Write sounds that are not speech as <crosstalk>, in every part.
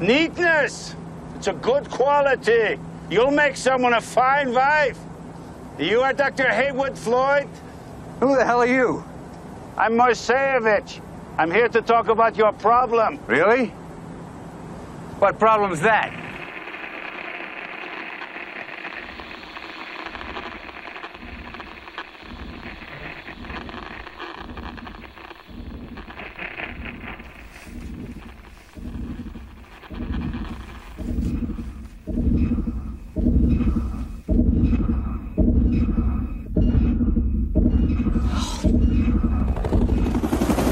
Neatness. It's a good quality. You'll make someone a fine wife. You are Dr. Heywood Floyd? Who the hell are you? I'm Moisevitch. I'm here to talk about your problem. Really? What problem's that?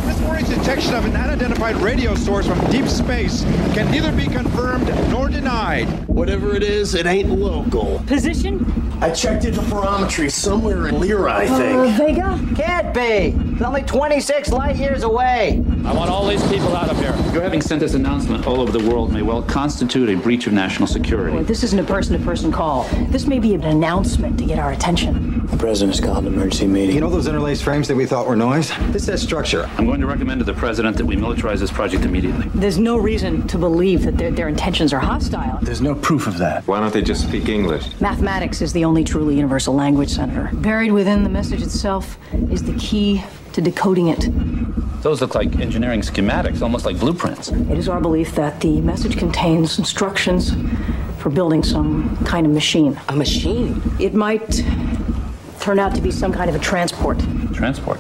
This morning's detection of an unidentified radio source from deep space can neither be confirmed nor denied. Whatever it is, it ain't local. Position? I checked into interferometry somewhere in Lyra, I uh, think. Vega? Can't be. It's only 26 light years away. I want all these people out of here. Your having sent this announcement all over the world may well constitute a breach of national security. Boy, this isn't a person-to-person call. This may be an announcement to get our attention. The president's called an emergency meeting. You know those interlaced frames that we thought were noise? This has structure. I'm going to recommend to the president that we militarize this project immediately. There's no reason to believe that their, their intentions are hostile. There's no proof of that. Why don't they just speak English? Mathematics is the only truly universal language, Senator. Buried within the message itself is the key to decoding it. Those look like engineering schematics, almost like blueprints. It is our belief that the message contains instructions for building some kind of machine. A machine? It might turn out to be some kind of a transport. Transport.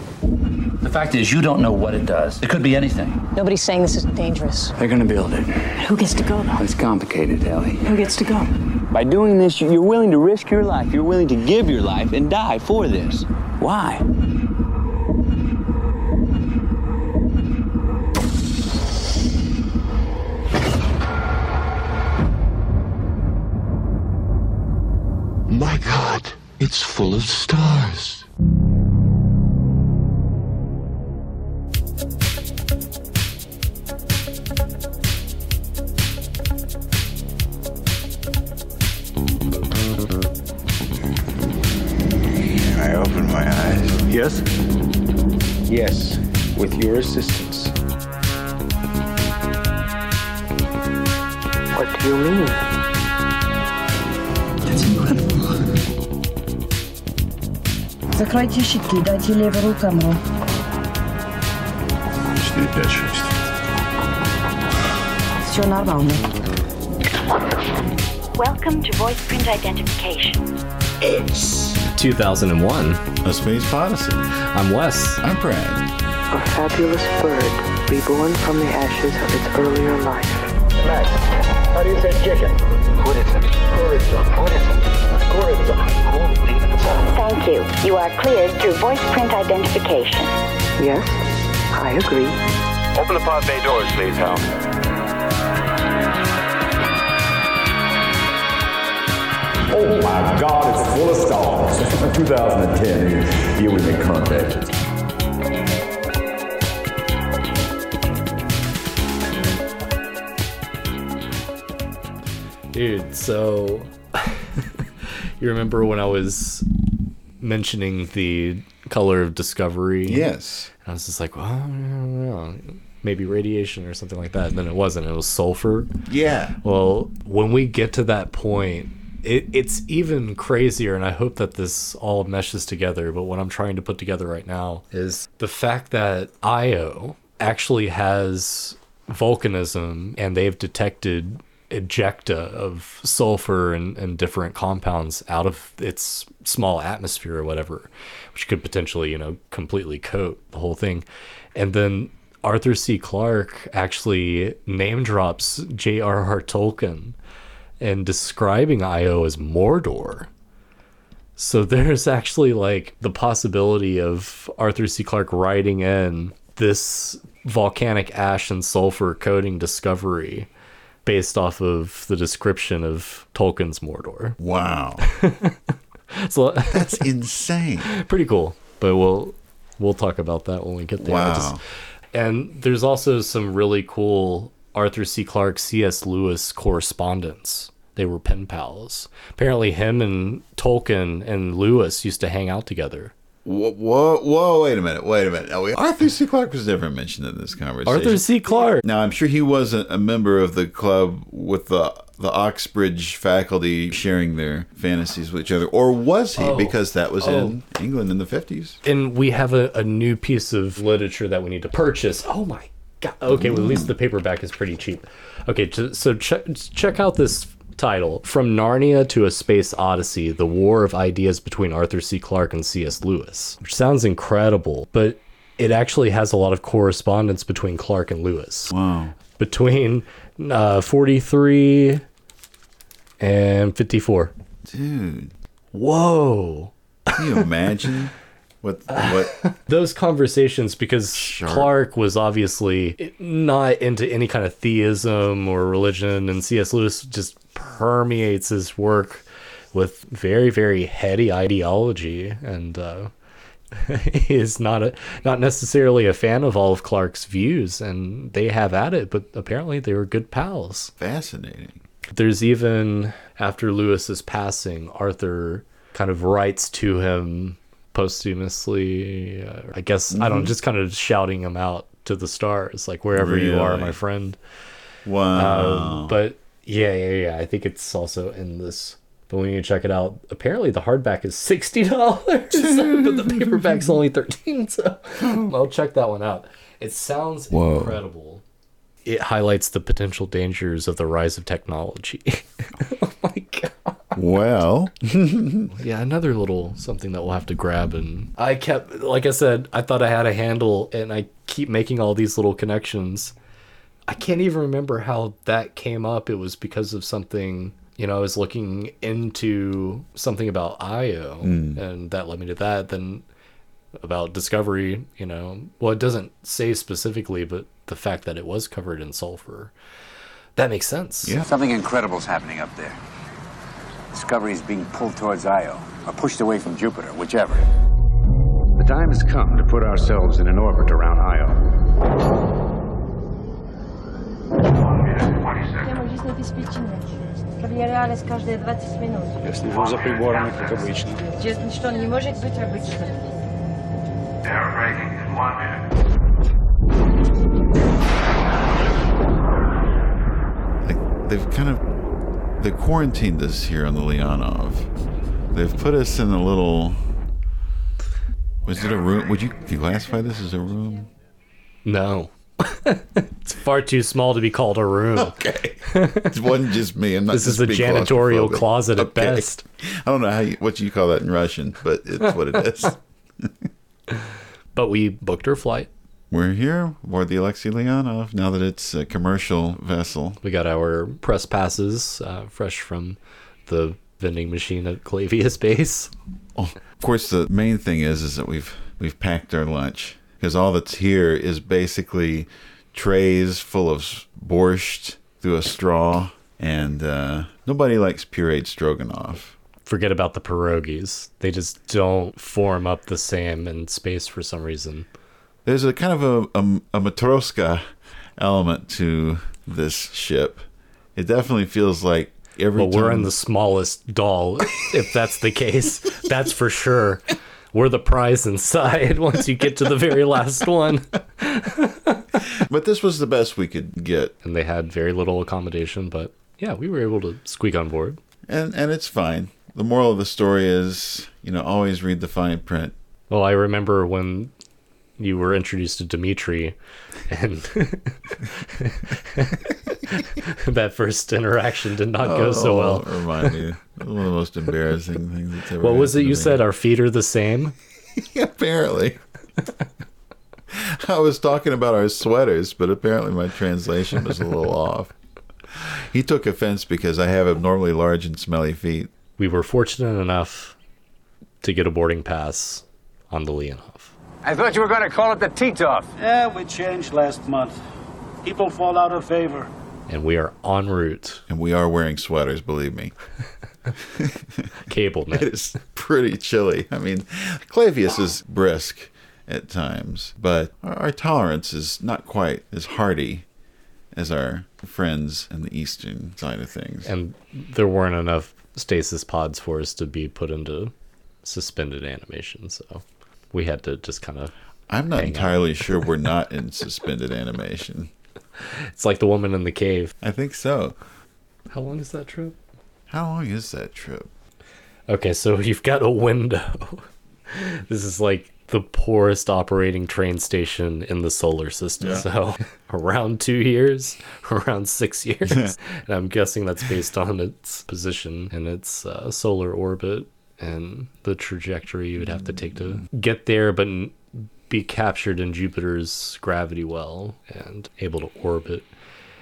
The fact is, you don't know what it does. It could be anything. Nobody's saying this isn't dangerous. They're gonna build it. Who gets to go, though? It's complicated, Ellie. Who gets to go? By doing this, you're willing to risk your life. You're willing to give your life and die for this. Why? Full of stars. I opened my eyes. Yes? Yes, with your assistance. Закройте щитки, дайте левую камеру. Все нормально. Welcome to voice print identification. It's 2001. A Space Odyssey. I'm Wes. I'm Brad. A fabulous bird reborn from the ashes of its earlier life. Max, how do you say chicken? Kuritsa. Kuritsa. Kuritsa. Kuritsa. Kuritsa. Thank you. You are cleared through voice print identification. Yes, I agree. Open the pod bay doors, please, Hal. Oh my God, it's full of stars. 2010, you would make contact. Dude, uh, so you remember when I was mentioning the color of discovery? Yes. And I was just like, well, I don't know. Maybe radiation or something like that. And then it wasn't. It was sulfur. Yeah. Well, when we get to that point, it, it's even crazier. And I hope that this all meshes together. But what I'm trying to put together right now is the fact that Io actually has volcanism and they've detected ejecta of sulfur and, and different compounds out of its small atmosphere or whatever, which could potentially, you know, completely coat the whole thing. And then Arthur C. Clarke actually name drops J.R.R. Tolkien and describing Io as Mordor. So there's actually like the possibility of Arthur C. Clarke writing in this volcanic ash and sulfur coating discovery based off of the description of Tolkien's Mordor. Wow. <laughs> so That's <laughs> insane. pretty cool. But we'll we'll talk about that when we get there. Wow. just- and there's also some really cool Arthur C. Clarke, C.S. Lewis correspondence. They were pen pals. Apparently, him and Tolkien and Lewis used to hang out together Whoa, whoa, whoa, wait a minute, wait a minute. Arthur C. Clarke was never mentioned in this conversation. Arthur C. Clarke. Now, I'm sure he wasn't a member of the club with the the Oxbridge faculty sharing their fantasies with each other, or was he? Oh. Because that was Oh. in England in the 50s. And we have a, a new piece of literature that we need to purchase. Oh my god. Okay, well, at least the paperback is pretty cheap. Okay, so check check out this title From Narnia to a Space Odyssey The War of Ideas Between Arthur C. Clarke and C.S. Lewis, which sounds incredible, but it actually has a lot of correspondence between Clarke and Lewis. Wow. Between uh, 43 and 54. Dude, Whoa. can you imagine <laughs> what what? those conversations because Clarke was obviously not into any kind of theism or religion, and C.S. Lewis just permeates his work with very, very heady ideology, and uh, <laughs> he is not a not necessarily a fan of all of Clarke's views, and they have at it, but apparently they were good pals. Fascinating. There's even after Lewis's passing, Arthur kind of writes to him posthumously. Uh, I guess I don't Mhm. just kind of shouting him out to the stars, like wherever you are, my friend. Wow. Um, but yeah, yeah, yeah. I think it's also in this. But when you check it out, apparently the hardback is sixty dollars, <laughs> but the paperback's only thirteen. So <laughs> I'll check that one out. It sounds Whoa. incredible. It highlights the potential dangers of the rise of technology. <laughs> Oh my god. Well, yeah, another little something that we'll have to grab. And I kept, like I said, I thought I had a handle, and I keep making all these little connections. I can't even remember how that came up. It was because of something, you know, I was looking into something about IO, Mm. and that led me to that. Then about Discovery, you know, well, it doesn't say specifically, but the fact that it was covered in sulfur, that makes sense. Yeah. Something incredible's happening up there. Discovery is being pulled towards Io, or pushed away from Jupiter, whichever. The time has come to put ourselves in an orbit around Io. Тема жизни обеспечения. Проверялись каждые 20 минут. Я слежу за приборами, как обычно. Честно, что не может быть обычно. like they've kind of they quarantined us here on the Leonov. They've put us in a little. Was it a room? Would you classify this as a room? No. it's far too small to be called a room. Okay. It wasn't just me. I'm not This is a janitorial closet at Okay. best. I don't know how you, what you call that in Russian, but it's what it is. <laughs> But we booked her flight. We're here aboard the Alexei Leonov now that it's a commercial vessel. We got our press passes uh, fresh from the vending machine at Clavius Base. Oh, of course, the main thing is is that we've we've packed our lunch because all that's here is basically trays full of borscht through a straw, and uh, nobody likes pureed stroganoff. Forget about the pierogies. They just don't form up the same in space for some reason. There's a kind of a, a, a matroska element to this ship. It definitely feels like every Well, we're in the smallest doll, if that's the case. <laughs> That's for sure. We're the prize inside <laughs> once you get to the very last <laughs> one. but this was the best we could get. And they had very little accommodation, but yeah, we were able to squeak on board. and and it's fine. The moral of the story is, you know, always read the fine print. Well, I remember when you were introduced to Dimitri and <laughs> that first interaction did not go so Oh, well. Remind me, one of the most embarrassing things that's ever. What was it you me. said? Our feet are the same? <laughs> apparently. I was talking about our sweaters, but apparently my translation was a little off. He took offense because I have abnormally large and smelly feet. We were fortunate enough to get a boarding pass on the Leonov. I thought you were going to call it the Titov. Yeah, we changed last month. People fall out of favor. And we are en route. And we are wearing sweaters, believe me. <laughs> Cable knit. It is pretty chilly. I mean, Clavius is brisk at times, but our, our tolerance is not quite as hearty as our friends in the eastern side of things. And there weren't enough stasis pods for us to be put into suspended animation, so we had to just kind of. I'm not entirely sure we're <laughs> not in suspended animation. It's like the woman in the cave. I think so. How long is that trip? How long is that trip? Okay, so <laughs> you've got a window. this is like the poorest operating train station in the solar system. Yeah. So <laughs> around two years, around six years. and I'm guessing that's based on its position in its uh, solar orbit and the trajectory you would have to take to get there, but be captured in Jupiter's gravity well and able to orbit.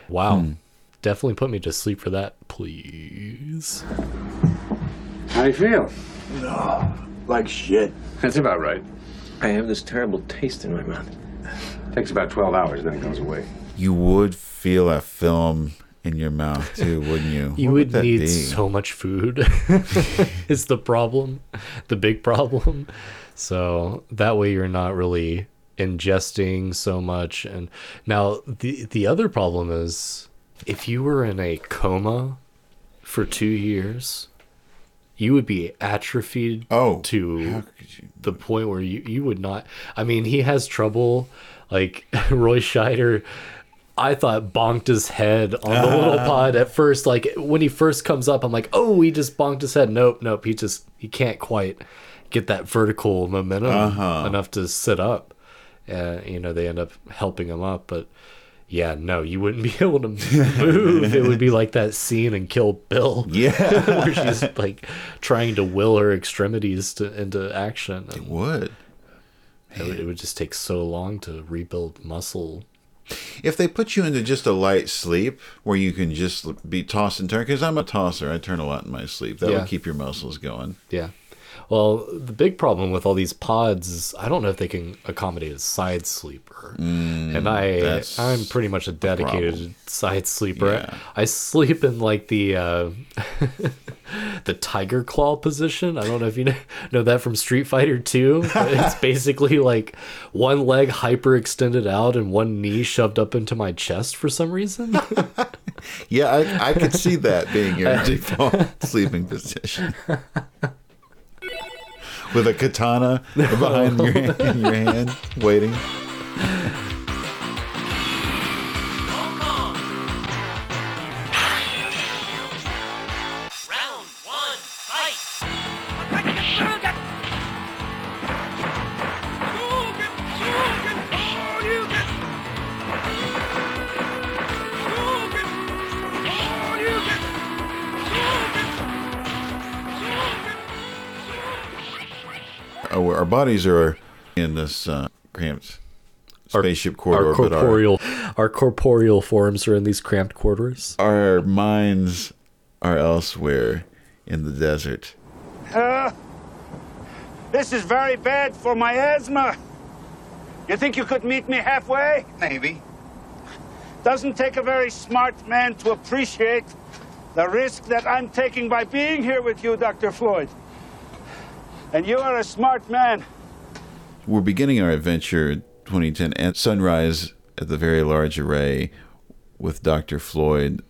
Wow. Hmm. Definitely put me to sleep for that, please. How do you feel? Like shit. That's about right. I have this terrible taste in my mouth. It Takes about 12 hours, then it goes away. You would feel a film in your mouth too, wouldn't you? You What would need be? so much food, <laughs> is the problem, the big problem. So that way you're not really ingesting so much. And now the the other problem is if you were in a coma for two years, you would be atrophied oh, to the point where you, you would not. I mean, he has trouble. Like <laughs> Roy Scheider, I thought bonked his head on the little pod at first. Like when he first comes up, I'm like, oh, he just bonked his head. Nope, nope. He just he can't quite get that vertical momentum Uh-huh. enough to sit up. And you know, they end up helping him up, but yeah, no, you wouldn't be <laughs> able to move. it would be like that scene in Kill Bill. <laughs> Yeah. <laughs> where she's like trying to will her extremities to into action. It would. It would, it would just take so long to rebuild muscle. If they put you into just a light sleep where you can just be tossed and turned, because I'm a tosser, I turn a lot in my sleep. That Yeah. would keep your muscles going. Yeah. Well, the big problem with all these pods is I don't know if they can accommodate a side sleeper. Mm, and I I'm pretty much a dedicated problem. side sleeper. Yeah. I sleep in like the uh <laughs> the tiger claw position. I don't know if you know, know that from Street Fighter 2. <laughs> it's basically like one leg hyper extended out and one knee shoved up into my chest for some reason. <laughs> Yeah, I, I could see that being your default sleeping position. With a katana behind <laughs> your, your hand, waiting. Bodies are in this uh, cramped spaceship corridor, our but our, corporeal our corporeal forms are in these cramped quarters. our minds are elsewhere in the desert. Uh, this is very bad for my asthma. You think you could meet me halfway? Maybe. Doesn't take a very smart man to appreciate the risk that I'm taking by being here with you, Dr. Floyd. And you are a smart man. We're beginning our adventure 2010 at sunrise at the Very Large Array with Dr. Floyd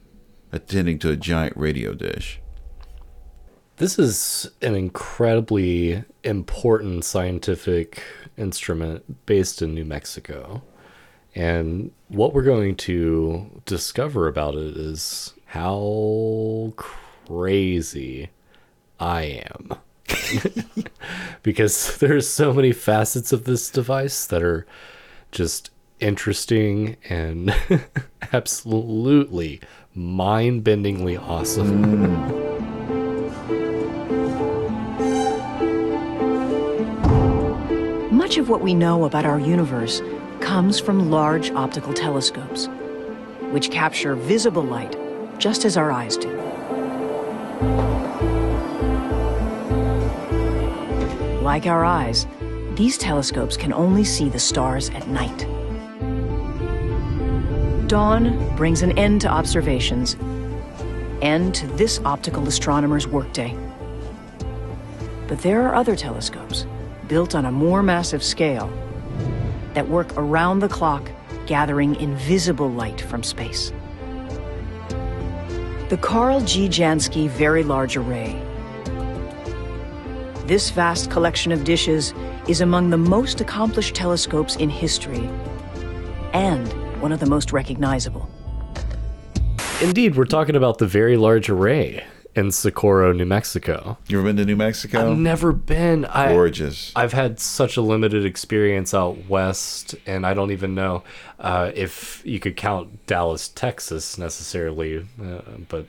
attending to a giant radio dish. This is an incredibly important scientific instrument based in New Mexico. And what we're going to discover about it is how crazy I am. <laughs> because there's so many facets of this device that are just interesting and <laughs> absolutely mind-bendingly awesome. Much of what we know about our universe comes from large optical telescopes, which capture visible light just as our eyes do. Like our eyes, these telescopes can only see the stars at night. Dawn brings an end to observations and to this optical astronomer's workday. But there are other telescopes built on a more massive scale that work around the clock, gathering invisible light from space. The Karl G. Jansky Very Large Array. This vast collection of dishes is among the most accomplished telescopes in history and one of the most recognizable. Indeed, we're talking about the Very Large Array in Socorro, New Mexico. You ever been to New Mexico? I've never been. I, Gorgeous. I've had such a limited experience out west, and I don't even know uh, if you could count Dallas, Texas necessarily, uh, but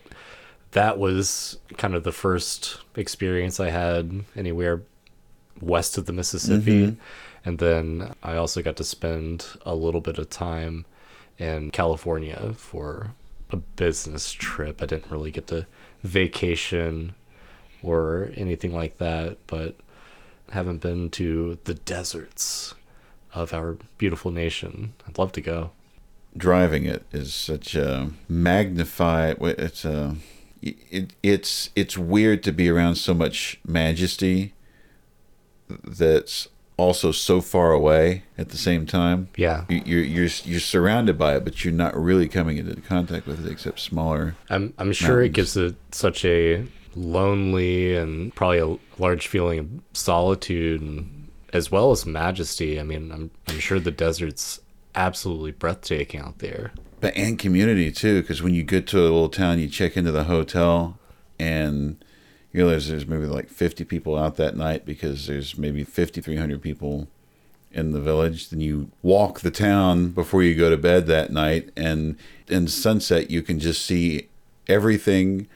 that was kind of the first experience I had anywhere west of the Mississippi. Mhm. And then I also got to spend a little bit of time in California for a business trip. I didn't really get to vacation or anything like that, but haven't been to the deserts of our beautiful nation. I'd love to go. driving it is such a magnified it's a it, it's it's weird to be around so much majesty that's also so far away at the same time Yeah. you, you're you're you're surrounded by it but you're not really coming into contact with it except smaller I'm I'm sure it gives it such a lonely and probably a large feeling of solitude and as well as majesty. I mean, I'm I'm sure the desert's absolutely breathtaking out there. But and community too because when you get to a little town you check into the hotel and you realize there's maybe like 50 people out that night because there's maybe 5300 people in the village then you walk the town before you go to bed that night and in sunset you can just see everything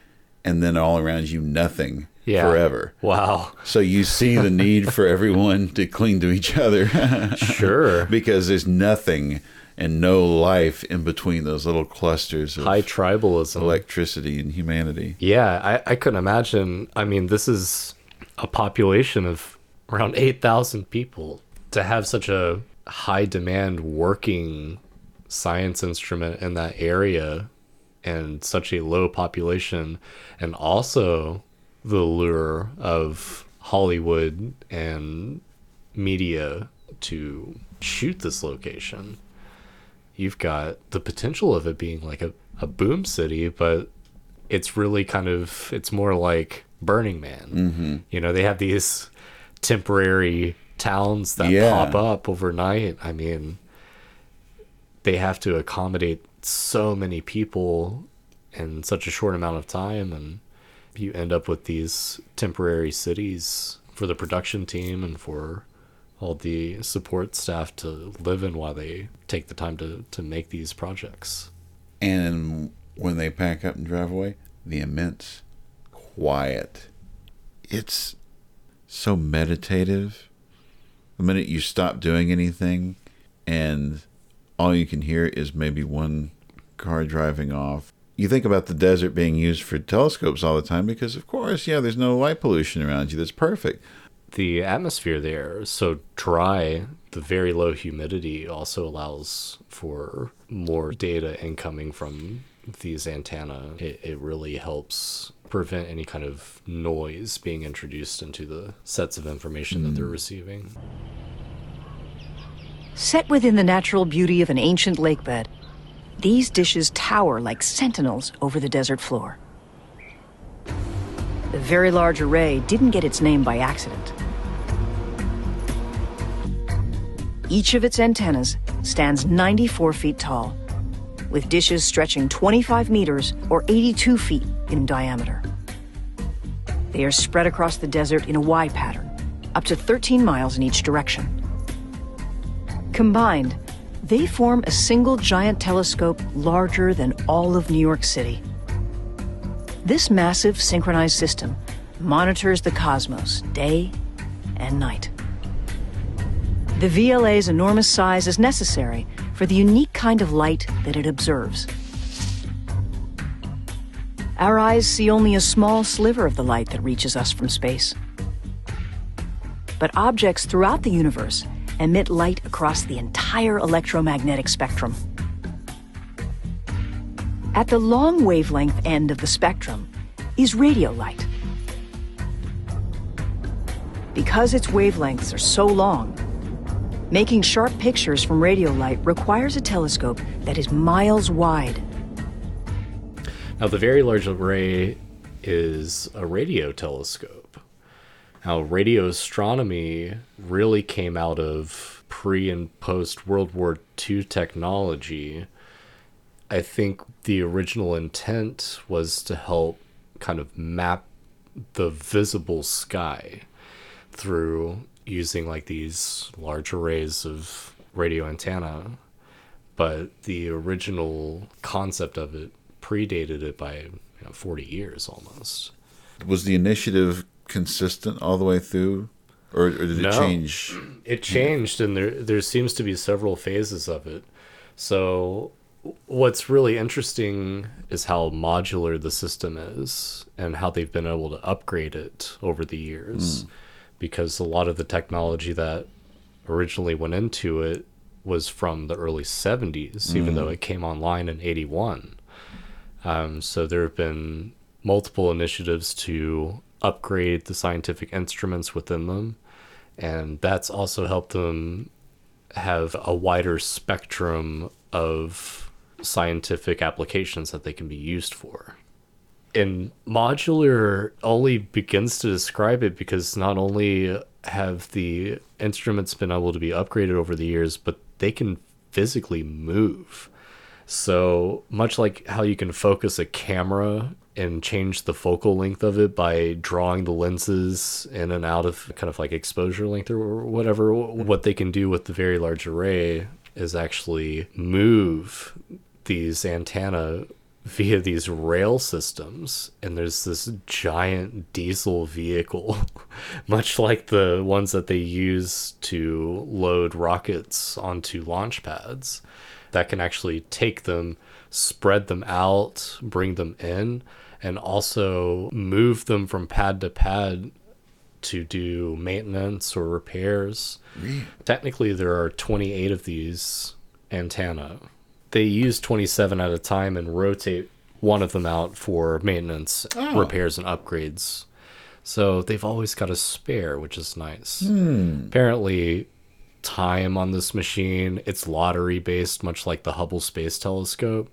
and then all around you nothing Yeah. forever Wow. so you see the need for everyone to cling to each other <laughs> Sure. <laughs> because there's nothing and no life in between those little clusters of High tribalism. electricity and humanity. Yeah, I, I couldn't imagine. I mean, this is a population of around 8,000 people. To have such a high demand working science instrument in that area and such a low population, and also the lure of Hollywood and media to shoot this location. You've got the potential of it being like a, a boom city, but it's really kind of it's more like Burning Man. Mhm. You know, they have these temporary towns that Yeah. pop up overnight. I mean, they have to accommodate so many people in such a short amount of time and you end up with these temporary cities for the production team and for all the support staff to live in while they take the time to, to make these projects. And when they pack up and drive away, the immense quiet. It's so meditative. The minute you stop doing anything and all you can hear is maybe one car driving off. You think about the desert being used for telescopes all the time because, of course, yeah, there's no light pollution around you. That's perfect. The atmosphere there is so dry, the very low humidity also allows for more data incoming from these antenna. It, it really helps prevent any kind of noise being introduced into the sets of information that they're hmm. receiving. Set within the natural beauty of an ancient lakebed, these dishes tower like sentinels over the desert floor. The Very Large Array didn't get its name by accident. Each of its antennas stands 94 feet tall, with dishes stretching 25 meters or 82 feet in diameter. They are spread across the desert in a Y pattern, up to 13 miles in each direction. Combined, they form a single giant telescope larger than all of New York City. This massive synchronized system monitors the cosmos day and night. The VLA's enormous size is necessary for the unique kind of light that it observes. Our eyes see only a small sliver of the light that reaches us from space. But objects throughout the universe emit light across the entire electromagnetic spectrum. At the long wavelength end of the spectrum is radio light. Because its wavelengths are so long, making sharp pictures from radio light requires a telescope that is miles wide. Now, the Very Large Array is a radio telescope. Now, radio astronomy really came out of pre and post World War II technology. I think the original intent was to help kind of map the visible sky through using like these large arrays of radio antenna but the original concept of it predated it by you know, 40 years almost Was the initiative consistent all the way through, or, or did it No. change? <clears throat> It changed, and there there seems to be several phases of it. So, what's really interesting is how modular the system is, and how they've been able to upgrade it over the years. Mm. Because a lot of the technology that originally went into it was from the early 70s, even Mm. though it came online in 81. Um, so there have been multiple initiatives to upgrade the scientific instruments within them, and that's also helped them have a wider spectrum of scientific applications that they can be used for. And modular only begins to describe it because not only have the instruments been able to be upgraded over the years, but they can physically move. So much like how you can focus a camera and change the focal length of it by drawing the lenses in and out of kind of like exposure length or whatever, what they can do with the very large array is actually move these antenna via these rail systems and there's this giant diesel vehicle <laughs> much like the ones that they use to load rockets onto launch pads that can actually take them spread them out bring them in and also move them from pad to pad to do maintenance or repairs. Technically there are 28 of these antenna they use 27 at a time and rotate one of them out for maintenance, Oh. repairs, and upgrades. So they've always got a spare, which is nice. Hmm. Apparently, time on this machine, it's lottery based, much like the Hubble Space Telescope.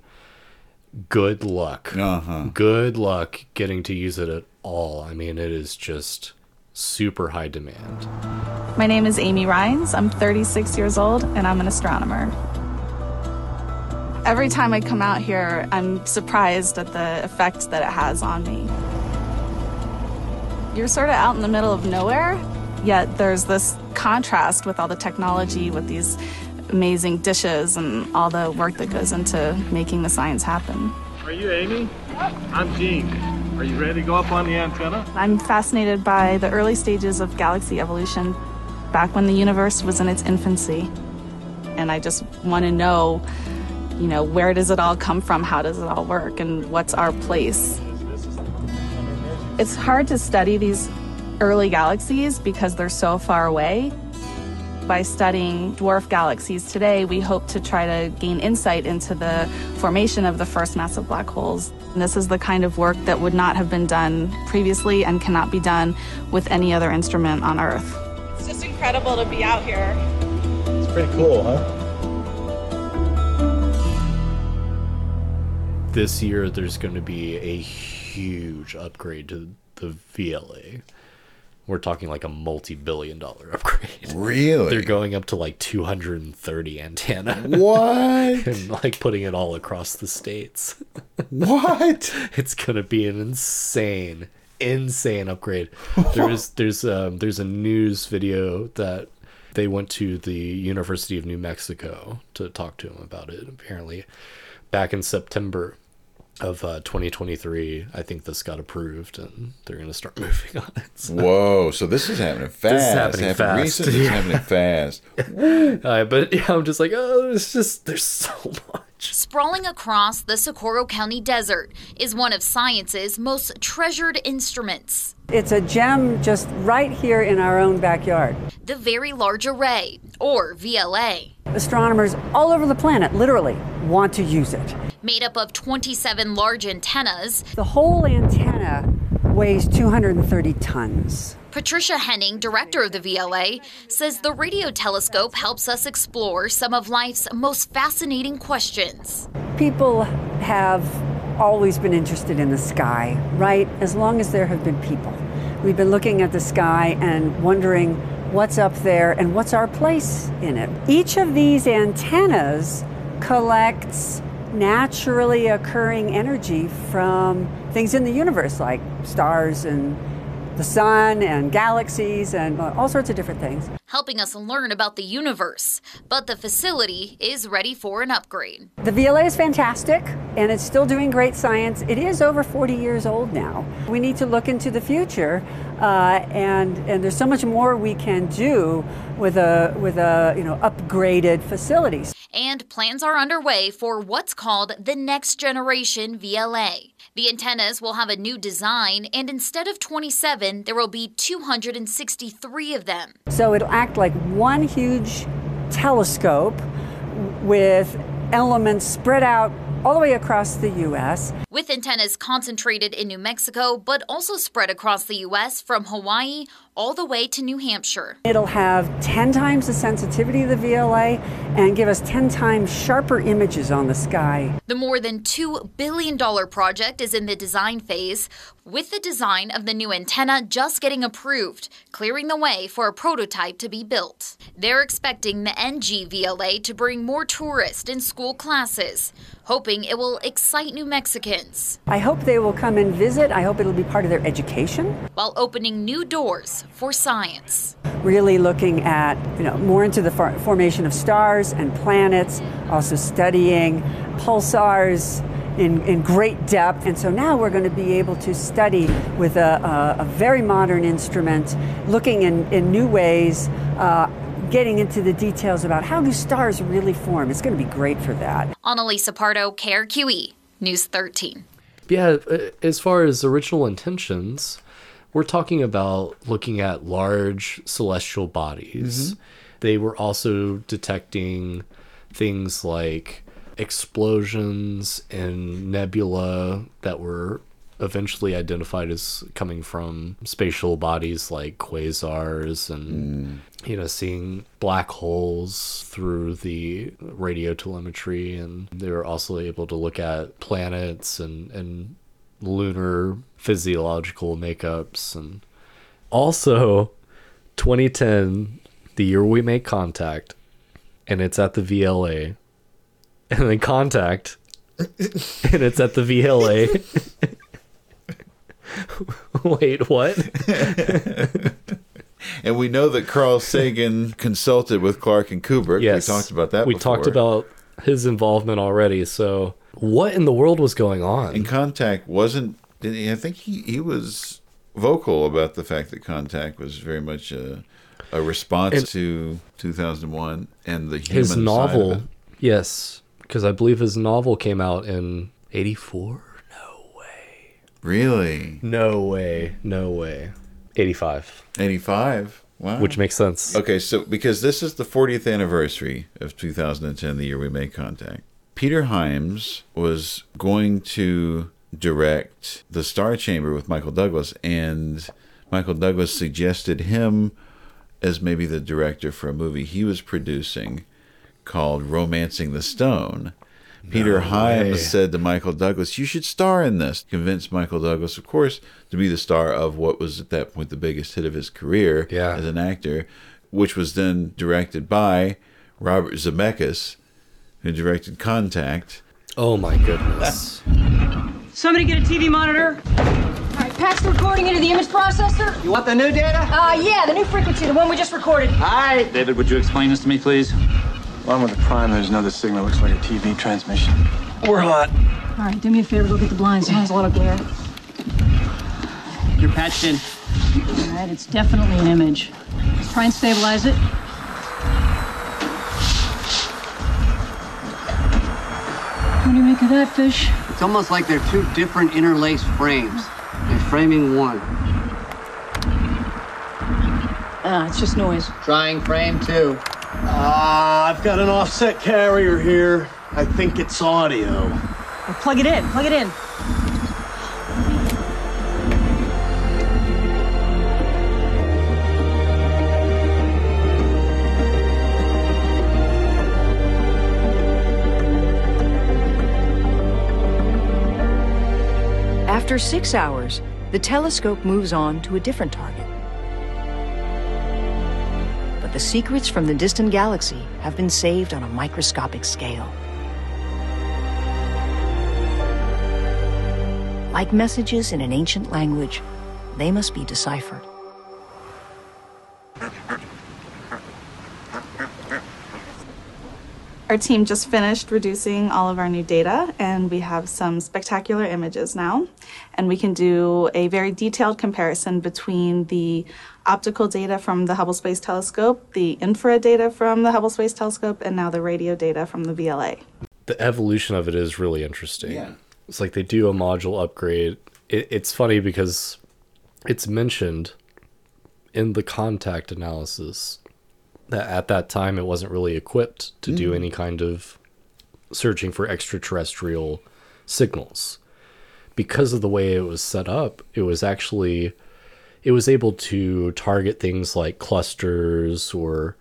Good luck. Uh-huh. Good luck getting to use it at all. I mean, it is just super high demand. My name is Amy Reines. I'm 36 years old and I'm an astronomer. Every time I come out here, I'm surprised at the effect that it has on me. You're sort of out in the middle of nowhere, yet there's this contrast with all the technology, with these amazing dishes, and all the work that goes into making the science happen. Are you Amy? I'm Gene. Are you ready to go up on the antenna? I'm fascinated by the early stages of galaxy evolution, back when the universe was in its infancy. And I just want to know, you know, where does it all come from? How does it all work? And what's our place? It's hard to study these early galaxies because they're so far away. By studying dwarf galaxies today, we hope to try to gain insight into the formation of the first massive black holes. And this is the kind of work that would not have been done previously and cannot be done with any other instrument on Earth. It's just incredible to be out here. It's pretty cool, huh? This year there's going to be a huge upgrade to the VLA. We're talking like a multi-billion dollar <laughs> upgrade. Really? They're going up to like 230 antenna. What? <laughs> and like putting it all across the states. What? <laughs> it's going to be an insane insane upgrade. There's there's um there's a news video that they went to the University of New Mexico to talk to him about it apparently back in September of uh, 2023 i think this got approved and they're going to start <laughs> moving on it so- Whoa! So this is happening fast. This is happening It fast. Recent, it's <laughs> happening fast. <laughs> uh, but yeah i'm just like oh it's just there's so much Sprawling across the Socorro County desert is one of science's most treasured instruments. It's a gem just right here in our own backyard. The Very Large Array, or VLA, Astronomers all over the planet literally want to use it. made up of 27 large antennas. The whole antenna weighs 230 tons. Patricia Henning, director of the VLA, says the radio telescope helps us explore some of life's most fascinating questions. People have always been interested in the sky, right? As long as there have been people. We've been looking at the sky and wondering what's up there and what's our place in it. Each of these antennas collects naturally occurring energy from things in the universe like stars and the sun and galaxies and uh, all sorts of different things. helping us learn about the universe. But the facility is ready for an upgrade. The VLA is fantastic and it's still doing great science. It is over 40 years old now. We need to look into the future uh, and, and there's so much more we can do with a, with a you know, upgraded facilities. And plans are underway for what's called the next generation VLA. The antennas will have a new design, and instead of 27, there will be 263 of them. So it'll act like one huge telescope with elements spread out all the way across the U.S. With antennas concentrated in New Mexico, but also spread across the U.S. from Hawaii all the way to New Hampshire. It'll have 10 times the sensitivity of the VLA and give us 10 times sharper images on the sky. The more than $2 billion project is in the design phase, with the design of the new antenna just getting approved, clearing the way for a prototype to be built. They're expecting the NG VLA to bring more tourists in school classes, hoping it will excite New Mexicans I hope they will come and visit. I hope it'll be part of their education. while opening new doors for science. Really looking at, you know, more into the for- formation of stars and planets, also studying pulsars in, in great depth. And so now we're going to be able to study with a, a, a very modern instrument, looking in, in new ways, uh, getting into the details about how do stars really form. It's going to be great for that. Annalisa Pardo, KRQE, News 13. Yeah, uh, as far as original intentions, we're talking about looking at large celestial bodies. Mhm. They were also detecting things like explosions and nebula that were eventually identified as coming from spatial bodies like quasars and you know seeing black holes through the radio telemetry and they were also able to look at planets and and lunar physiological makeups and also 2010 the year we make contact and it's at the VLA and then contact <laughs> and it's at the VLA wait what <laughs> and we know that Carl Sagan consulted with Clarke and Kubrick. Yes. We talked about that we before. talked about his involvement already so what in the world was going on And Contact wasn't. He, I think he, he was vocal about the fact that Contact was very much a, a response And- to 2001 and the human his novel yes because i believe his novel came out in 84 No way. Really? no way no way 85 85. Wow. which makes sense Okay, so because this is the 40th anniversary of 2010, the year we made contact, Peter Hyams was going to direct The Star Chamber with Michael Douglas, and Michael Douglas suggested him as maybe the director for a movie he was producing called Romancing the Stone. Peter No Hyams said to Michael Douglas, You should star in this. Convinced Michael Douglas, of course, to be the star of what was at that point the biggest hit of his career Yeah. as an actor, which was then directed by Robert Zemeckis, who directed Contact. oh my goodness <laughs> Somebody get a TV monitor. All right, patch the recording into the image processor. You want the new data? Uh, yeah, the new frequency, the one we just recorded. Hi. David, would you explain this to me, please? Along with the prime, there's another signal looks like a TV transmission. We're hot. All right, do me a favor, go get the blinds. There's a lot of glare. You're patched in. All right, it's definitely an image. Let's try and stabilize it. What do you make of that, fish? It's almost like they're two different interlaced frames. They're framing one. Ah, it's just noise. Trying frame two. Ah, I've got an offset carrier here. I think it's audio. Well, plug it in. Plug it in. After six hours, the telescope moves on to a different target. But the secrets from the distant galaxy have been saved on a microscopic scale. Like messages in an ancient language, they must be deciphered. Our team just finished reducing all of our new data, and we have some spectacular images now. And we can do a very detailed comparison between the optical data from the Hubble Space Telescope, the infrared data from the Hubble Space Telescope, and now the radio data from the VLA. The evolution of it is really interesting. Yeah. It's like they do a module upgrade. It, it's funny because it's mentioned in the contact analysis that at that time it wasn't really equipped to mm. do any kind of searching for extraterrestrial signals. Because of the way it was set up, it was actually it was able to target things like clusters or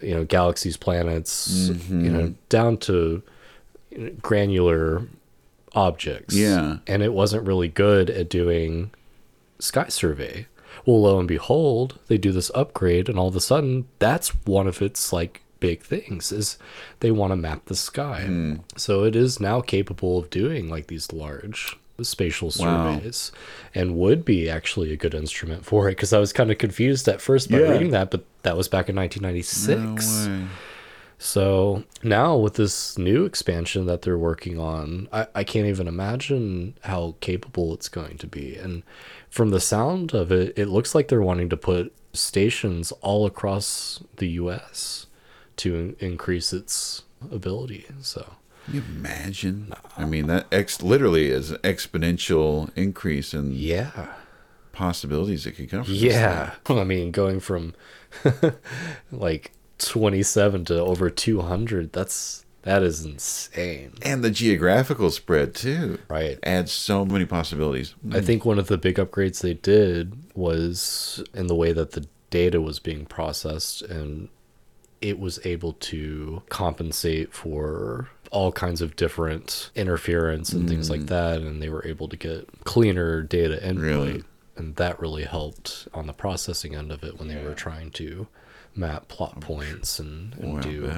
you know galaxies, planets, mm-hmm. you know, down to granular objects. Yeah. And it wasn't really good at doing sky survey. Well, lo and behold, they do this upgrade, and all of a sudden, that's one of its like big things is they want to map the sky. Mm. So it is now capable of doing like these large spatial surveys wow. and would be actually a good instrument for it because I was kind of confused at first by yeah. reading that, but that was back in 1996. No so now with this new expansion that they're working on, I, I can't even imagine how capable it's going to be. And from the sound of it, it looks like they're wanting to put stations all across the US to in- increase its ability. So Can you imagine? I mean, that ex literally is an exponential increase in yeah possibilities that could come. From yeah, <laughs> I mean, going from <laughs> like 27 to over 200 that's that is insane and the geographical spread too right adds so many possibilities i think one of the big upgrades they did was in the way that the data was being processed and it was able to compensate for all kinds of different interference and mm. things like mm. that and they were able to get cleaner data input really? and that really helped on the processing end of it when yeah. they were trying to map plot points and, and do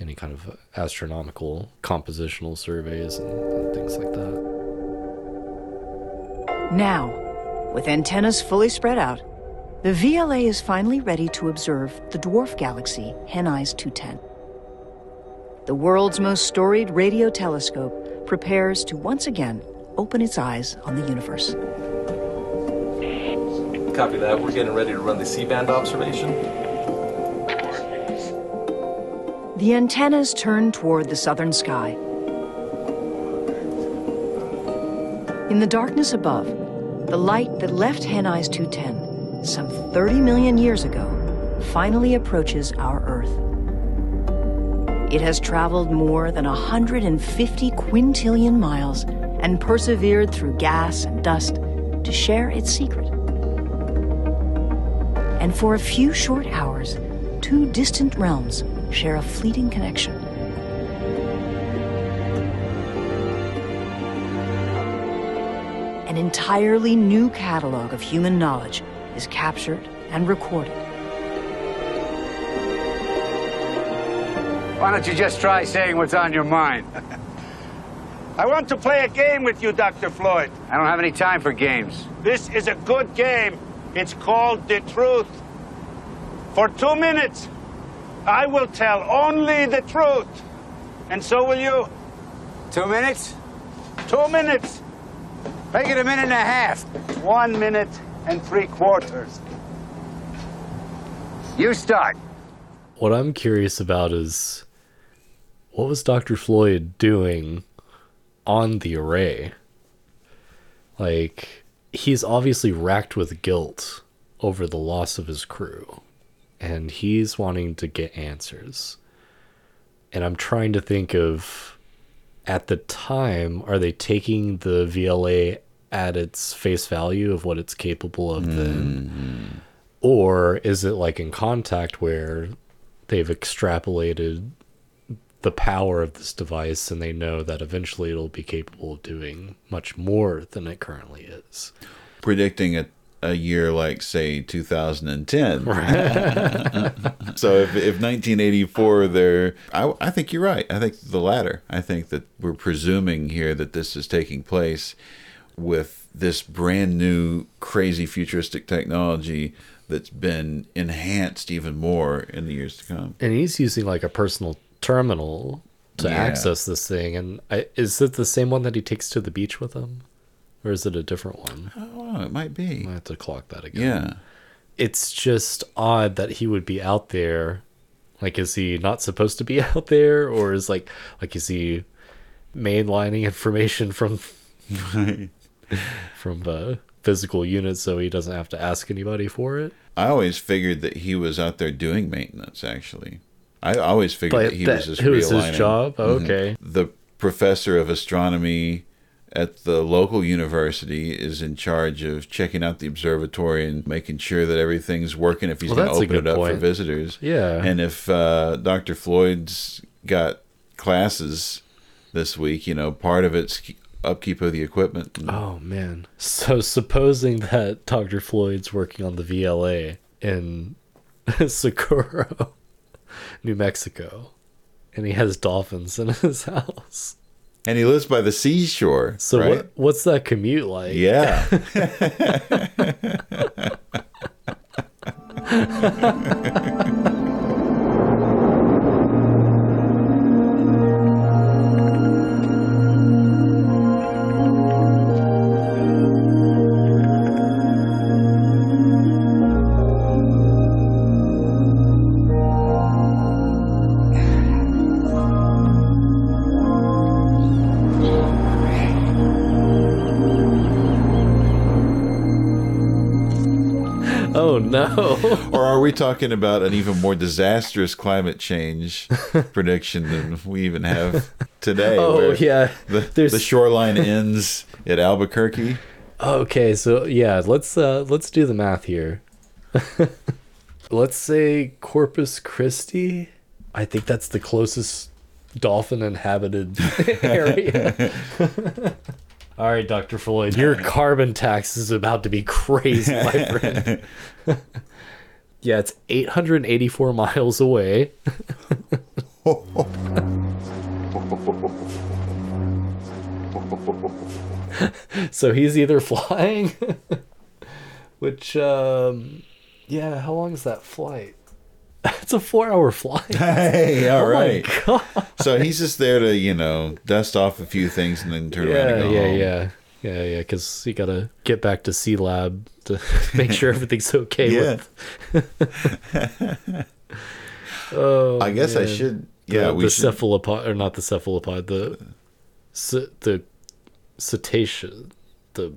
any kind of astronomical compositional surveys and, and things like that. Now, with antennas fully spread out, the VLA is finally ready to observe the dwarf galaxy Henize 210. The world's most storied radio telescope prepares to once again open its eyes on the universe. Copy that. We're getting ready to run the C-band observation. The antennas turn toward the southern sky. In the darkness above, the light that left Henize 210 some 30 million years ago finally approaches our Earth. It has traveled more than 150 quintillion miles and persevered through gas and dust to share its secret. And for a few short hours, two distant realms share a fleeting connection. An entirely new catalog of human knowledge is captured and recorded. Why don't you just try saying what's on your mind? <laughs> I want to play a game with you, Dr. Floyd. I don't have any time for games. This is a good game. It's called The Truth. For two minutes, I will tell only the truth. And so will you. Two minutes? Two minutes. Make it a minute and a half. One minute and three quarters. You start. What I'm curious about is what was Dr. Floyd doing on the array? Like, he's obviously racked with guilt over the loss of his crew and he's wanting to get answers. And I'm trying to think of at the time, are they taking the VLA at its face value of what it's capable of mm-hmm. then? Or is it like in contact where they've extrapolated the power of this device and they know that eventually it'll be capable of doing much more than it currently is? predicting a, a year like, say, 2010. <laughs> so if, if 1984, they're, I, I think you're right. I think the latter. I think that we're presuming here that this is taking place with this brand new, crazy futuristic technology that's been enhanced even more in the years to come. And he's using like a personal terminal to Yeah. access this thing. And I, is it the same one that he takes to the beach with him? Or is it a different one? Oh, it might be. I have to clock that again. Yeah. It's just odd that he would be out there. Like, is he not supposed to be <laughs> out there? Or is like, like, is he mainlining information from, <laughs> from the physical units so he doesn't have to ask anybody for it? I always figured that he was out there doing maintenance. Actually, I always figured But that he that- was just it was his job? Oh, Mhm. okay. The professor of astronomy at the local university is in charge of checking out the observatory and making sure that everything's working. If he's Well, going to open it up for visitors, Yeah. And if uh, Dr. Floyd's got classes this week, you know, part of it's upkeep of the equipment. Oh man. So supposing that Dr. Floyd's working on the VLA in <laughs> Socorro, New Mexico, and he has dolphins in his <laughs> house. And he lives by the seashore. So right? what what's that commute like? Yeah. <laughs> <laughs> no. <laughs> or are we talking about an even more disastrous climate change <laughs> prediction than we even have today? Oh, yeah. The, the shoreline ends at Albuquerque. Okay, so yeah, let's uh let's do the math here. <laughs> let's say Corpus Christi. I think that's the closest dolphin inhabited area. All right, Dr. Floyd, your <laughs> carbon tax is about to be crazy, my <laughs> friend. yeah, it's 884 miles away. <laughs> so he's either flying, which, um, yeah, how long is that flight? It's a four-hour flight. <laughs> Hey, all Oh right. So he's just there to, you know, dust off a few things and then turn around Yeah, and go yeah, home. yeah, yeah, yeah. Because you gotta get back to C Lab to <laughs> make sure everything's okay. With... <laughs> oh, I guess I should- yeah, the, we the should- cephalopod or not the cephalopod, the ce- the cetacean, the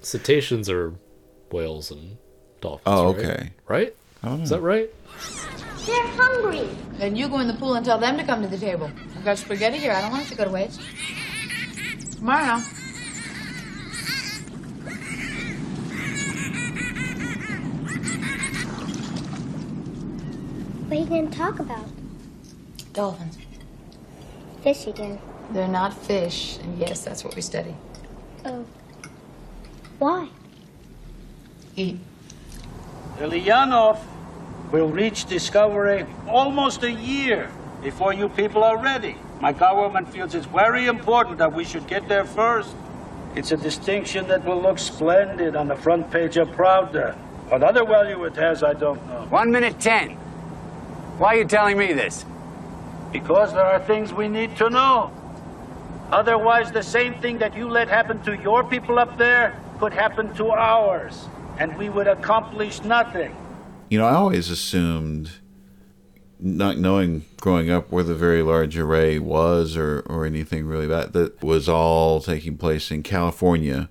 cetaceans are whales and dolphins. Oh, okay. Right? I don't Is that right? They're hungry. Then you go in the pool and tell them to come to the table. I've got spaghetti here. I don't want it to go to waste. Tomorrow. What are you going to talk about? Dolphins. Fish again. They're not fish, and yes, that's what we study. Oh. Why? Eat. Leonov will reach discovery almost a year before you people are ready. My government feels it's very important that we should get there first. It's a distinction that will look splendid on the front page of Pravda. What other value it has, I don't know. One minute ten. Why are you telling me this? Because there are things we need to know. Otherwise, the same thing that you let happen to your people up there could happen to ours, and we would accomplish nothing. You know, I always assumed, not knowing growing up where the Very Large Array was or, or anything really that that was all taking place in California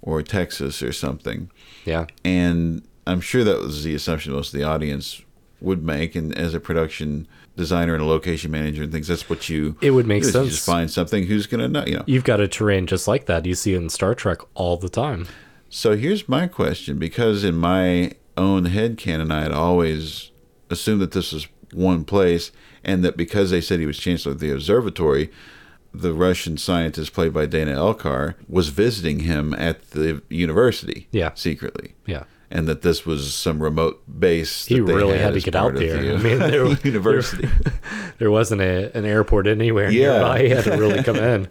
or Texas or something. Yeah. And I'm sure that was the assumption most of the audience would make. And as a production designer and a location manager and things, that's what you It would make do sense. You just find something who's going to know, you know. You've got a terrain just like that. You see it in Star Trek all the time. So here's my question because in my own head canon, I had always assumed that this was one place, and that because they said he was chancellor of the observatory, the Russian scientist played by Dana Elcar was visiting him at the university. Yeah. secretly. Yeah. And that this was some remote base. He really had to get out there. the, <laughs> I mean, there, <laughs> university. There, <laughs> there wasn't a, an airport anywhere nearby. He had to really come in.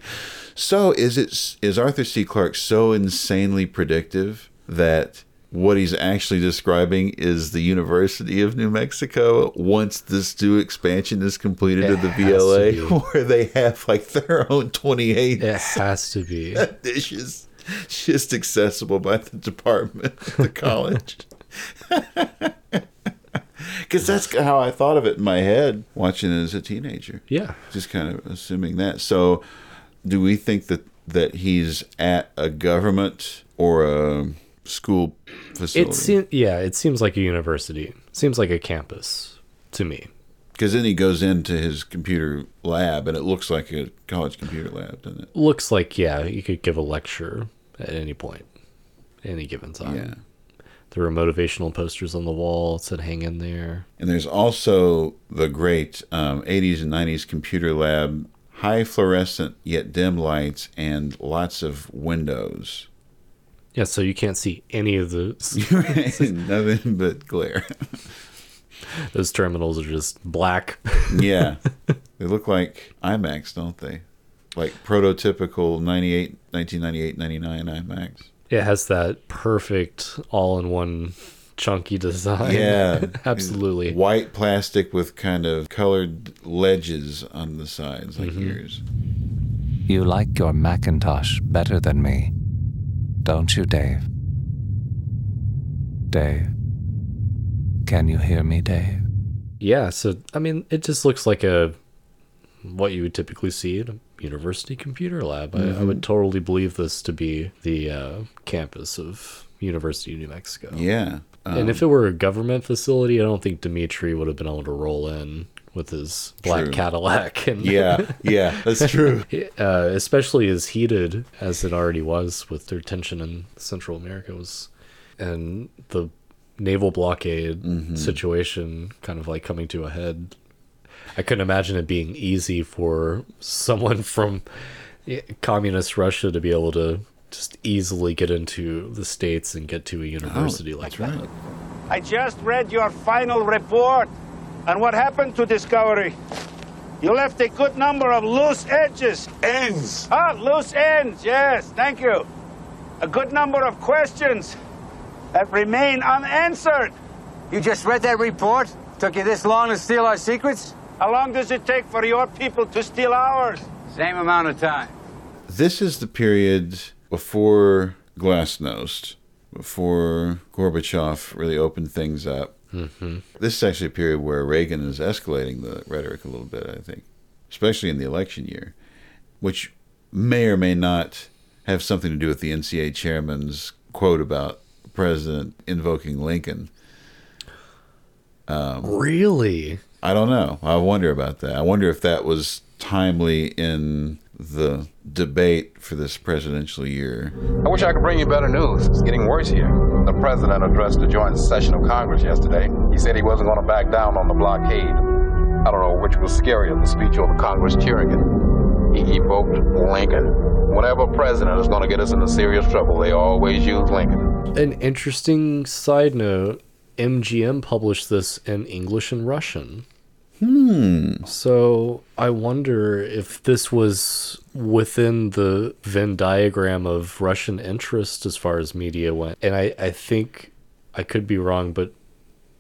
So is it is Arthur C. Clarke so insanely predictive that what he's actually describing is the University of New Mexico once this new expansion is completed It of the VLA, <laughs> where they have like their own twenty eight. It has to be. <laughs> dishes just accessible by the department <laughs> the college. Because that's how I thought of it in my head watching it as a teenager. Yeah. Just kind of assuming that. So, do we think that, that he's at a government or a school facility? It seems, yeah, it seems like a university. Seems like a campus to me. Because then he goes into his computer lab and it looks like a college computer lab, doesn't it? Looks like yeah, you could give a lecture at any point, any given time. Yeah. There were motivational posters on the wall. It said "Hang in there." And there's also the great um, 80s and 90s computer lab, high fluorescent yet dim lights, and lots of windows. Yeah, so you can't see any of the. <laughs> <laughs> Nothing but glare. <laughs> Those terminals are just black. yeah. They look like iMacs, don't they? Like prototypical 98, 1998, 99 iMacs. It has that perfect all-in-one chunky design. Yeah. <laughs> absolutely. White plastic with kind of colored ledges on the sides, like ears. You like your Macintosh better than me, don't you, Dave? Dave? Can you hear me, Dave? Yeah, so I mean, it just looks like a what you would typically see in a university computer lab. I, I Mhm. would totally believe this to be the uh, campus of University of New Mexico. Yeah, and if it um, were a government facility, I don't think Dimitri would have been able to roll in with his black True. Cadillac. <laughs> And Yeah, yeah, that's true. <laughs> uh, especially as heated as it already was with their tension in Central America was, and the naval blockade Mhm. situation kind of like coming to a head. I couldn't imagine it being easy for someone <laughs> from communist Russia to be able to just easily get into the states and get to a university like that. I just read your final report on what happened to Discovery. You left a good number of loose edges. Ends. Ah, loose ends, yes, thank you. A good number of questions that remain unanswered. You just read that report? Took you this long to steal our secrets? How long does it take for your people to steal ours? Same amount of time. This is the period before Glasnost, before Gorbachev really opened things up. Mhm. This is actually a period where Reagan is escalating the rhetoric a little bit, I think, especially in the election year, which may or may not have something to do with the NCA chairman's quote about the president invoking Lincoln. Um, really? I don't know. I wonder about that. I wonder if that was timely in the debate for this presidential year. I wish I could bring you better news. It's getting worse here. The president addressed the joint session of Congress yesterday. He said he wasn't going to back down on the blockade. I don't know which was scarier, the speech or the Congress cheering it. He evoked Lincoln. Whenever a president is going to get us into serious trouble, they always use Lincoln. An interesting side note MGM published this in English and Russian. Hmm. So I wonder if this was within the Venn diagram of Russian interest as far as media went. And I, I think I could be wrong, but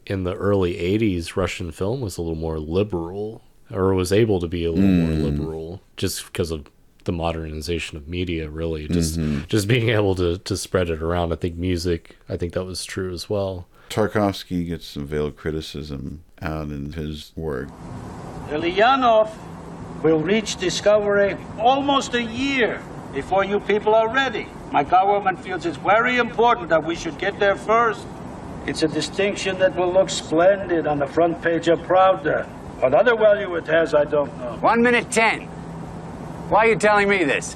in the early 80s, Russian film was a little more liberal, or was able to be a little more Mm. liberal just because of the modernization of media, really. Just, Mhm. just being able to, to spread it around. I think music, I think that was true as well. Tarkovsky gets some veiled criticism out in his work. Leonov will reach discovery almost a year before you people are ready. My government feels it's very important that we should get there first. It's a distinction that will look splendid on the front page of Pravda. What other value it has, I don't know. One minute ten. Why are you telling me this?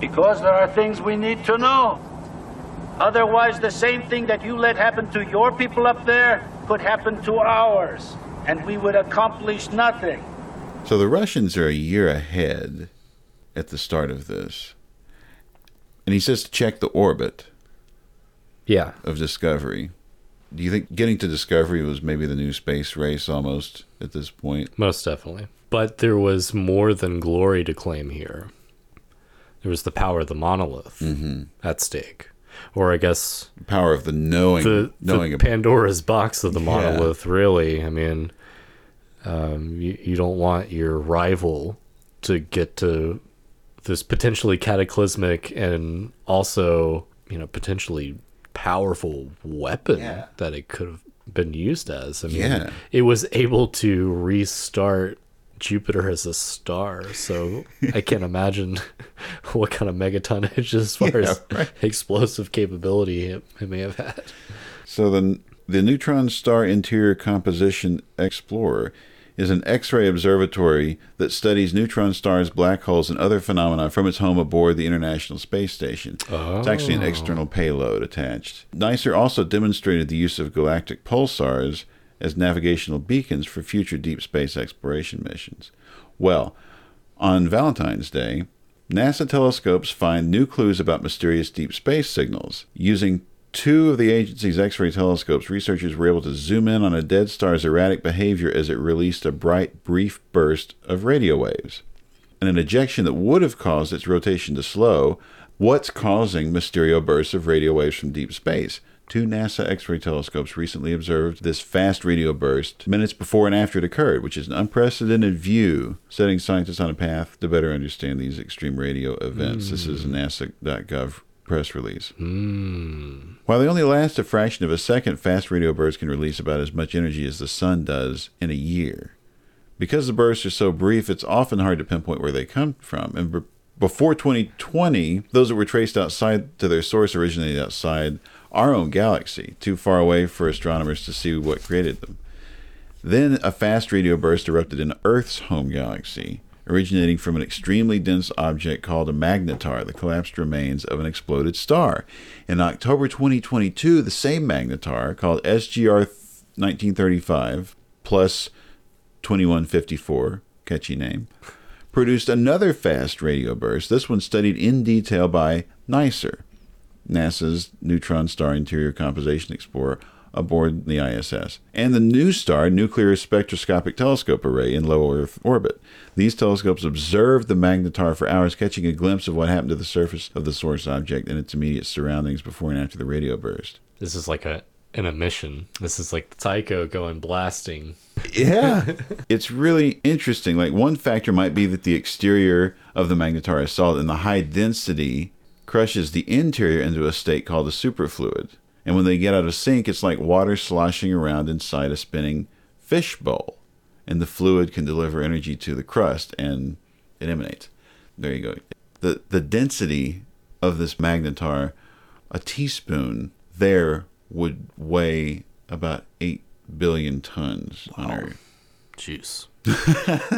Because there are things we need to know. Otherwise, the same thing that you let happen to your people up there could happen to ours, and we would accomplish nothing. So the Russians are a year ahead at the start of this. And he says to check the orbit Yeah. of Discovery. Do you think getting to Discovery was maybe the new space race almost at this point? Most definitely. But there was more than glory to claim here. There was the power of the monolith mm-hmm. at stake. Or I guess Power of the knowing, the, knowing the Pandora's box of the Yeah. monolith, really. I mean, um, you, you don't want your rival to get to this potentially cataclysmic and also, you know, potentially powerful weapon Yeah. that it could have been used as. I mean, Yeah. it was able to restart Jupiter as a star. So I can't <laughs> imagine <laughs> what kind of megatonnage <laughs> as far Yeah, as right. explosive capability it, it may have had. So the the Neutron Star Interior Composition Explorer is an X-ray observatory that studies neutron stars, black holes, and other phenomena from its home aboard the International Space Station. It's actually an Oh. external payload attached. NICER also demonstrated the use of galactic pulsars as navigational beacons for future deep space exploration missions. Well, on Valentine's Day, NASA telescopes find new clues about mysterious deep space signals. Using two of the agency's X ray telescopes, researchers were able to zoom in on a dead star's erratic behavior as it released a bright, brief burst of radio waves. And an ejection that would have caused its rotation to slow. What's causing mysterious bursts of radio waves from deep space? Two NASA X ray telescopes recently observed this fast radio burst minutes before and after it occurred, which is an unprecedented view, setting scientists on a path to better understand these extreme radio events. This is a hmm. NASA.gov press release. Hmm. While they only last a fraction of a second, fast radio bursts can release about as much energy as the sun does in a year. Because the bursts are so brief, it's often hard to pinpoint where they come from. And be- before 2020, those that were traced outside to their source originated outside our own galaxy, too far away for astronomers to see what created them. Then a fast radio burst erupted in Earth's home galaxy, originating from an extremely dense object called a magnetar, the collapsed remains of an exploded star. In October 2022, the same magnetar, called SGR 1935 plus 2154, catchy name, produced another fast radio burst, this one studied in detail by NICER, NASA's Neutron Star Interior Composition Explorer aboard the ISS, and the NuSTAR Nuclear Spectroscopic Telescope Array in low Earth orbit. These telescopes observed the magnetar for hours, catching a glimpse of what happened to the surface of the source object and its immediate surroundings before and after the radio burst. This is like a an emission. This is like the Tycho going blasting. Yeah. <laughs> it's really interesting. Like one factor might be that the exterior of the magnetar is solid and the high density crushes the interior into a state called a superfluid. And when they get out of sync, it's like water sloshing around inside a spinning fish bowl. And the fluid can deliver energy to the crust and it emanates. There you go. The the density of this magnetar, a teaspoon there would weigh about eight billion tons on Earth. Juice.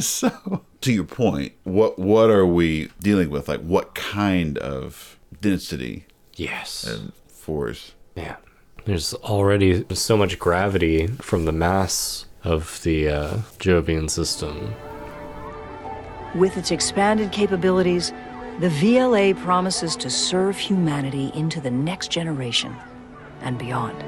so to your point, what what are we dealing with? Like what kind of density Yes. and force? Yeah. There's already so much gravity from the mass of the uh, Jovian system. With its expanded capabilities, the VLA promises to serve humanity into the next generation and beyond.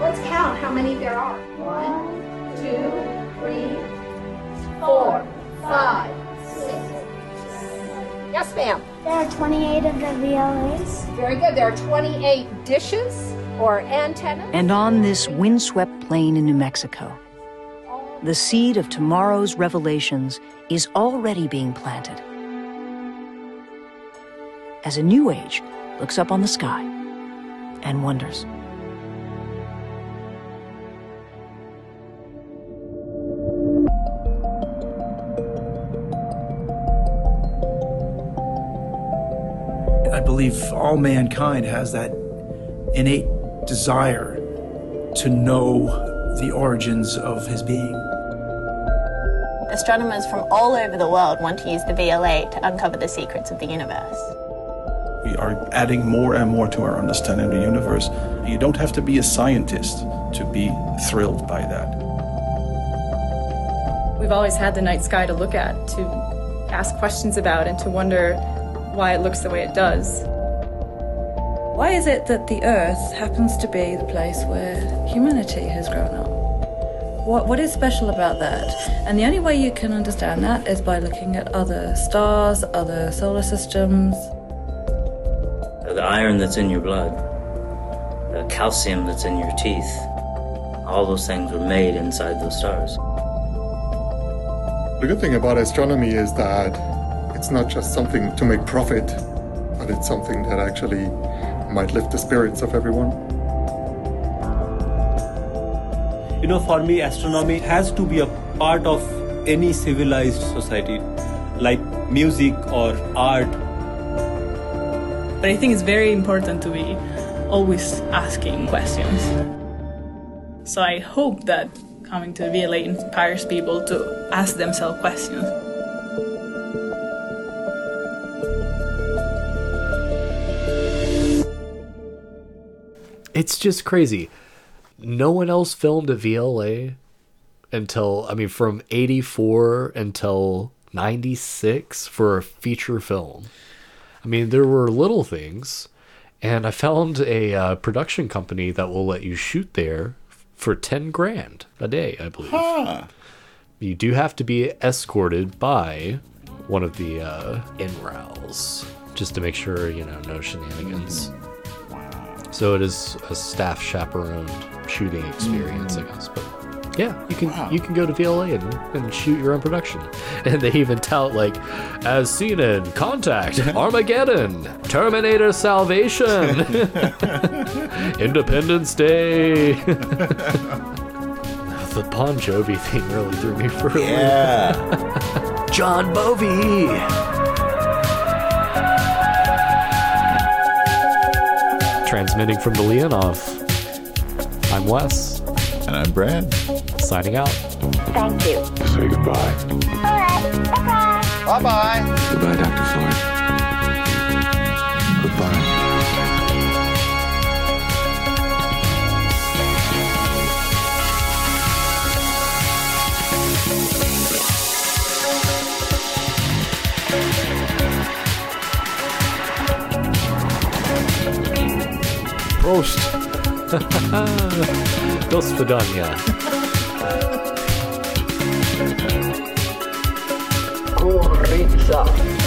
Let's count how many there are. Five, six. Yes, ma'am. There are 28 of the VLAs. Very good. There are 28 dishes or antennas. And on this windswept plain in New Mexico, the seed of tomorrow's revelations is already being planted. As a new age looks up on the sky and wonders. Believe all mankind has that innate desire to know the origins of his being. Astronomers from all over the world want to use the VLA to uncover the secrets of the universe. We are adding more and more to our understanding of the universe. You don't have to be a scientist to be thrilled by that. We've always had the night sky to look at, to ask questions about, and to wonder why it looks the way it does. Why is it that the Earth happens to be the place where humanity has grown up? What, what is special about that? And the only way you can understand that is by looking at other stars, other solar systems. The iron that's in your blood, the calcium that's in your teeth, all those things were made inside those stars. The good thing about astronomy is that it's not just something to make profit, but it's something that actually might lift the spirits of everyone. You know, for me, astronomy has to be a part of any civilized society, like music or art. But I think it's very important to be always asking questions. So I hope that coming to the VLA inspires people to ask themselves questions. It's just crazy. No one else filmed a VLA until, I mean, from 84 until 96 for a feature film. I mean, there were little things, and I found a uh, production company that will let you shoot there for 10 grand a day, I believe. Huh. You do have to be escorted by one of the uh, in-rows just to make sure, you know, no shenanigans. So it is a staff chaperoned shooting experience, I mm. guess. But yeah, you can you can go to VLA and, and shoot your own production. <laughs> And they even tout like, as seen in Contact, <laughs> Armageddon, Terminator Salvation, <laughs> Independence Day. the Bon Jovi thing really threw me for a loop. Yeah. John Bovey. Transmitting from the Leonov. I'm Wes. And I'm Brad. Signing out. Thank you. Say goodbye. All right. Bye bye. Goodbye, Dr. Floyd. Goodbye. Dos <laughs> Tot ja.